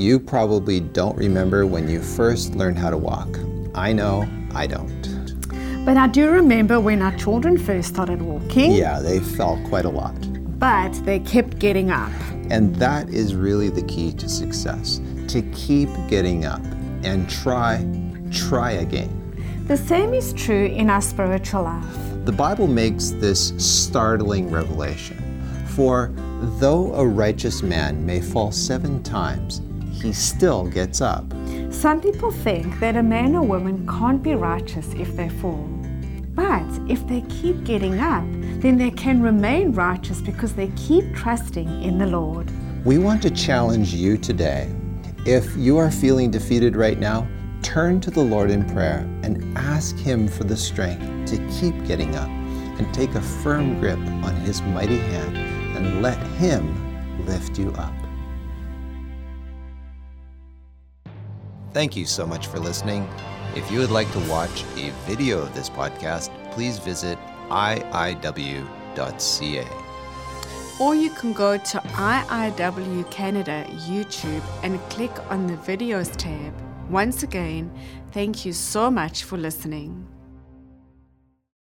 You probably don't remember when you first learned how to walk. I know, I don't. But I do remember when our children first started walking. Yeah, they fell quite a lot. But they kept getting up. And that is really the key to success to keep getting up and try, try again. The same is true in our spiritual life. The Bible makes this startling revelation. For though a righteous man may fall seven times, he still gets up. Some people think that a man or woman can't be righteous if they fall. But if they keep getting up, then they can remain righteous because they keep trusting in the Lord. We want to challenge you today. If you are feeling defeated right now, turn to the Lord in prayer and ask Him for the strength to keep getting up and take a firm grip on His mighty hand and let Him lift you up. Thank you so much for listening. If you would like to watch a video of this podcast, please visit iiw.ca. Or you can go to IIW Canada YouTube and click on the videos tab. Once again, thank you so much for listening.